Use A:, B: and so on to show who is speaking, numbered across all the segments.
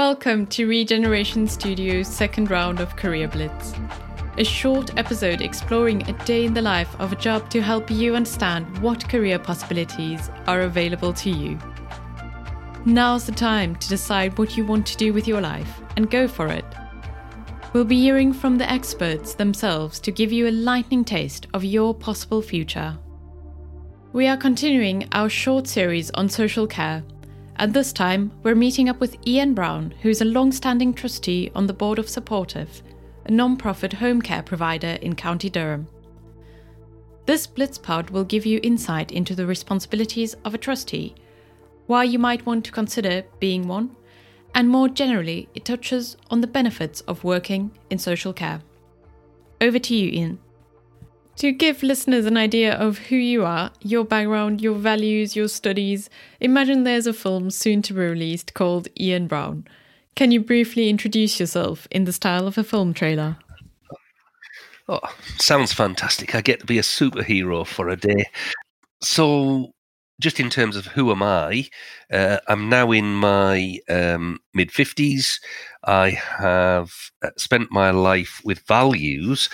A: Welcome to Regeneration Studio's second round of Career Blitz, a short episode exploring a day in the life of a job to help you understand what career possibilities are available to you. Now's the time to decide what you want to do with your life and go for it. We'll be hearing from the experts themselves to give you a lightning taste of your possible future. We are continuing our short series on social care, and this time we're meeting up with Ian Brown, who's a long standing trustee on the board of Supportive, a non profit home care provider in County Durham. This Blitzpod will give you insight into the responsibilities of a trustee, why you might want to consider being one, and more generally, it touches on the benefits of working in social care. Over to you, Ian. To give listeners an idea of who you are, your background, your values, your studies, imagine there's a film soon to be released called Ian Brown. Can you briefly introduce yourself in the style of a film trailer?
B: Oh, sounds fantastic. I get to be a superhero for a day. So, just in terms of who am I, uh, I'm now in my um, mid 50s. I have uh, spent my life with values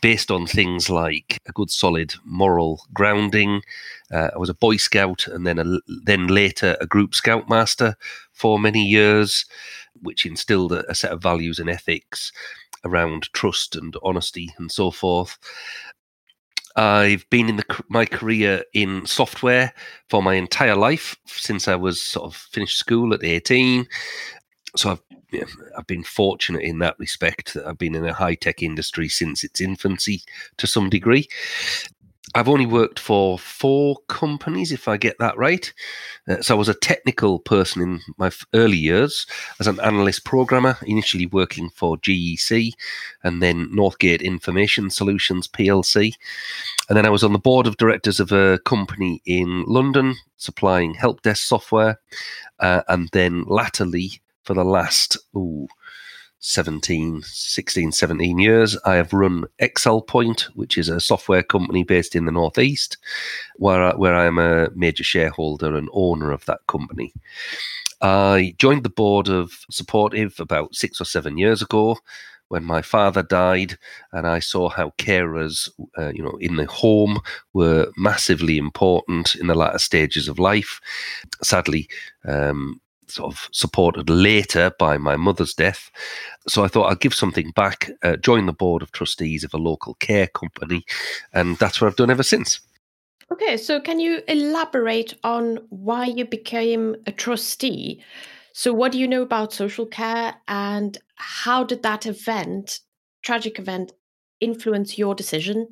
B: based on things like a good solid moral grounding. Uh, I was a Boy Scout and then a, then later a Group Scoutmaster for many years, which instilled a, a set of values and ethics around trust and honesty and so forth. I've been in the, my career in software for my entire life since I was sort of finished school at 18. So I've yeah, I've been fortunate in that respect that I've been in a high tech industry since its infancy to some degree. I've only worked for four companies, if I get that right. Uh, so I was a technical person in my early years as an analyst programmer, initially working for GEC and then Northgate Information Solutions PLC. And then I was on the board of directors of a company in London supplying help desk software. Uh, and then latterly, for the last ooh, 17, 16, 17 years. I have run Excel Point, which is a software company based in the Northeast, where I, where I am a major shareholder and owner of that company. I joined the board of Supportive about six or seven years ago when my father died, and I saw how carers, uh, you know, in the home were massively important in the latter stages of life. Sadly, um, sort of supported later by my mother's death. So I thought I'd give something back, uh, join the board of trustees of a local care company, and that's what I've done ever since.
A: Okay, so can you elaborate on why you became a trustee? So, what do you know about social care, and how did that event, tragic event, influence your decision?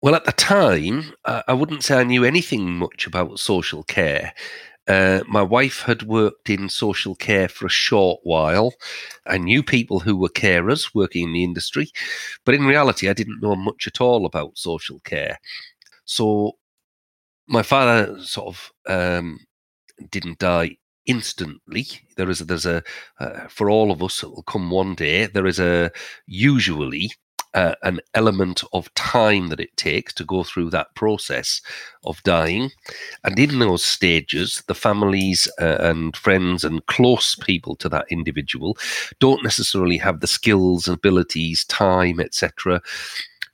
B: Well, at the time, I wouldn't say I knew anything much about social care. Uh, my wife had worked in social care for a short while. I knew people who were carers working in the industry, but in reality, I didn't know much at all about social care. So my father sort of um, didn't die instantly. There is a, there's a uh, for all of us it will come one day. There is a usually uh, an element of time that it takes to go through that process of dying. And in those stages, the families uh, and friends and close people to that individual don't necessarily have the skills, abilities, time, etc.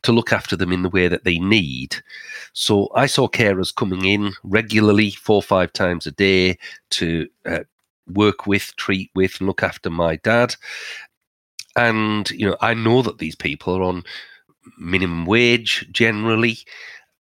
B: To look after them in the way that they need. So I saw carers coming in regularly, four or five times a day, to uh, work with, treat with, look after my dad. And, you know, I know that these people are on minimum wage generally,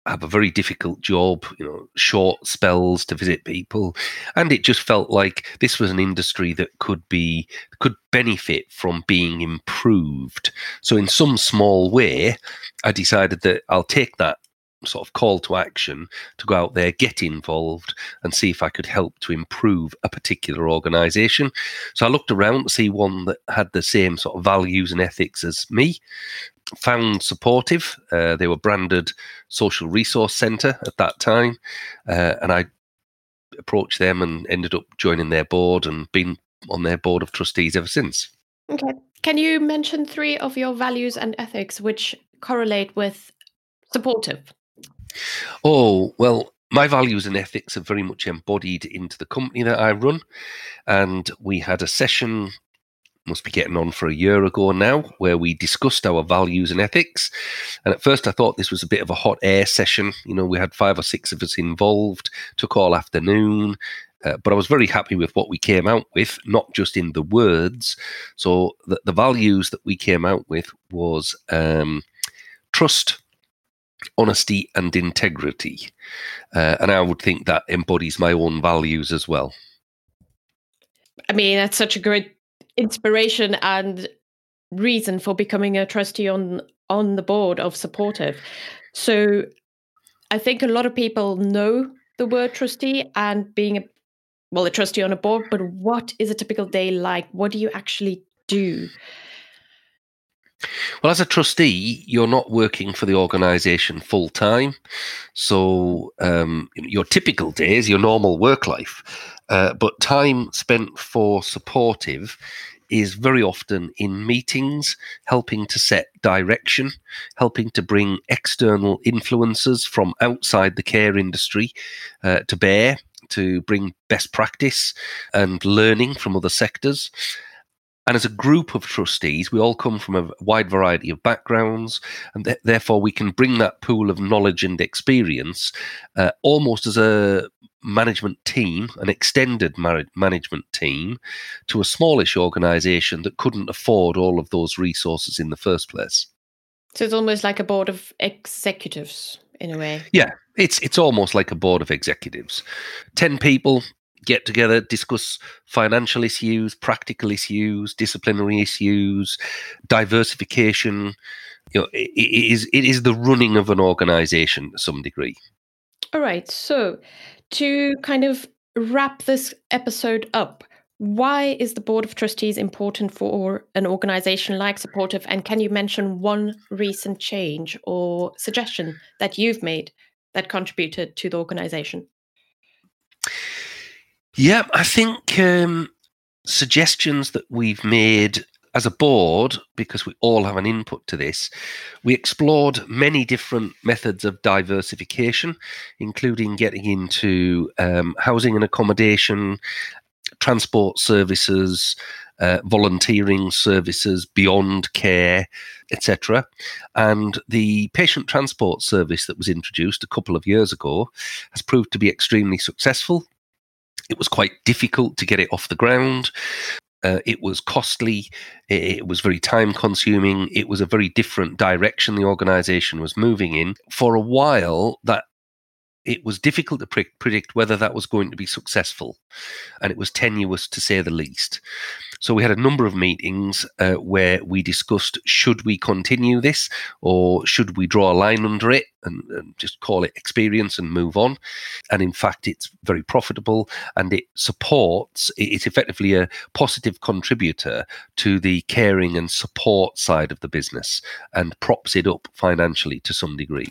B: have a very difficult job, you know, short spells to visit people. And it just felt like this was an industry that could be, could benefit from being improved. So, in some small way, I decided that I'll take that sort of call to action to go out there, get involved, and see if I could help to improve a particular organization. So I looked around to see one that had the same sort of values and ethics as me. Found supportive. Uh, they were branded Social Resource Centre at that time. Uh, and I approached them and ended up joining their board and been on their board of trustees ever since.
A: Okay. Can you mention three of your values and ethics which correlate with supportive?
B: Oh, well, my values and ethics are very much embodied into the company that I run. And we had a session, must be getting on for a year ago now, where we discussed our values and ethics. And at first, I thought this was a bit of a hot air session. You know, we had five or six of us involved, took all afternoon. Uh, but I was very happy with what we came out with, not just in the words. So the, the values that we came out with was um, trust, honesty, and integrity. Uh, and I would think that embodies my own values as well.
A: I mean, that's such a great inspiration and reason for becoming a trustee on on the board of supportive. So I think a lot of people know the word trustee and being a well a trustee on a board, but what is a typical day like? What do you actually do?
B: Well, as a trustee, you're not working for the organisation full time. So, um, your typical days, your normal work life, uh, but time spent for supportive is very often in meetings, helping to set direction, helping to bring external influences from outside the care industry uh, to bear, to bring best practice and learning from other sectors. And as a group of trustees, we all come from a wide variety of backgrounds, and th- therefore we can bring that pool of knowledge and experience uh, almost as a management team, an extended mar- management team, to a smallish organisation that couldn't afford all of those resources in the first place.
A: So it's almost like a board of executives in a way.
B: Yeah, it's it's almost like a board of executives. Ten people, get together, discuss financial issues, practical issues, disciplinary issues, diversification. You know, it, it is it is the running of an organization to some degree.
A: All right. So to kind of wrap this episode up, why is the board of trustees important for an organization like supportive and can you mention one recent change or suggestion that you've made that contributed to the organization
B: yeah, I think um, suggestions that we've made as a board, because we all have an input to this, we explored many different methods of diversification, including getting into um, housing and accommodation, transport services, uh, volunteering services, beyond care, etc. And the patient transport service that was introduced a couple of years ago has proved to be extremely successful. It was quite difficult to get it off the ground. Uh, it was costly. It, was very time consuming. It was a very different direction the organization was moving in. For a while, that it was difficult to pre- predict whether that was going to be successful, and it was tenuous to say the least. So we had a number of meetings uh, where we discussed should we continue this or should we draw a line under it and, and, just call it experience and move on. And in fact, it's very profitable and it supports. It's effectively a positive contributor to the caring and support side of the business and props it up financially to some degree.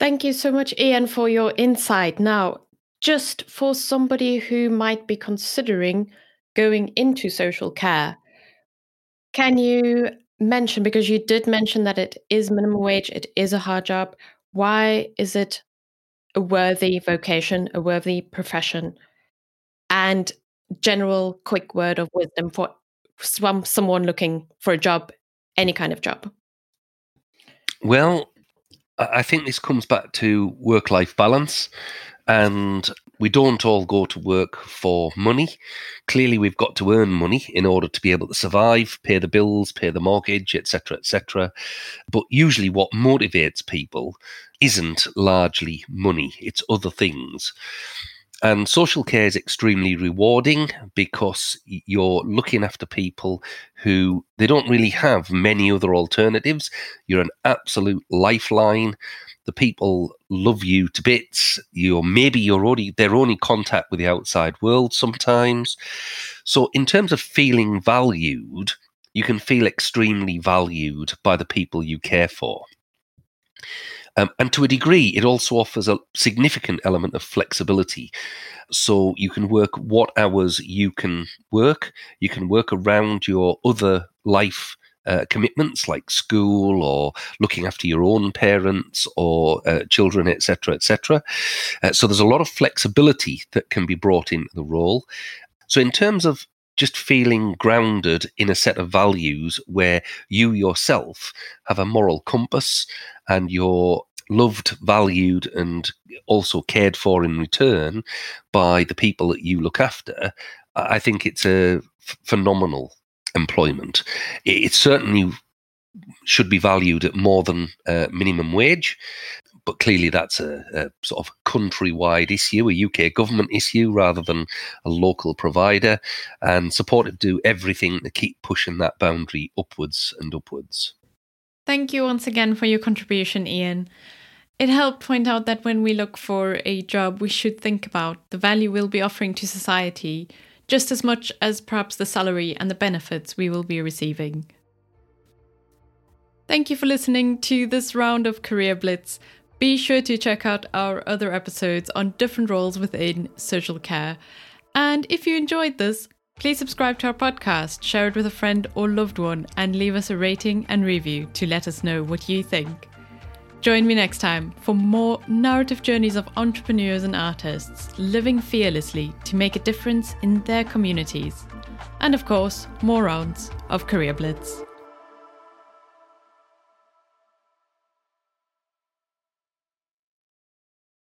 A: Thank you so much, Ian, for your insight. Now, just for somebody who might be considering going into social care, can you mention, because you did mention that it is minimum wage, it is a hard job, why is it a worthy vocation, a worthy profession? And general quick word of wisdom for someone looking for a job, any kind of job?
B: Well, I think this comes back to work life balance. And we don't all go to work for money. Clearly, we've got to earn money in order to be able to survive, pay the bills, pay the mortgage, etc., etc. But usually, what motivates people isn't largely money, it's other things. And social care is extremely rewarding because you're looking after people who they don't really have many other alternatives. You're an absolute lifeline. The people love you to bits. You're maybe you're only their only contact with the outside world sometimes. So in terms of feeling valued, you can feel extremely valued by the people you care for. Um, and to a degree, it also offers a significant element of flexibility. So you can work what hours you can work, you can work around your other life uh, commitments like school or looking after your own parents or uh, children, etc., etc. Uh, so there's a lot of flexibility that can be brought into the role. So in terms of just feeling grounded in a set of values where you yourself have a moral compass and you're loved, valued, and also cared for in return by the people that you look after, I think it's a f- phenomenal employment. It, it, certainly should be valued at more than uh, minimum wage. But clearly, that's a, a sort of countrywide issue, a UK government issue rather than a local provider. And Supportive do everything to keep pushing that boundary upwards and upwards.
A: Thank you once again for your contribution, Ian. It helped point out that when we look for a job, we should think about the value we'll be offering to society just as much as perhaps the salary and the benefits we will be receiving. Thank you for listening to this round of Career Blitz. Be sure to check out our other episodes on different roles within social care. And if you enjoyed this, please subscribe to our podcast, share it with a friend or loved one, and leave us a rating and review to let us know what you think. Join me next time for more narrative journeys of entrepreneurs and artists living fearlessly to make a difference in their communities. And of course, more rounds of Career Blitz.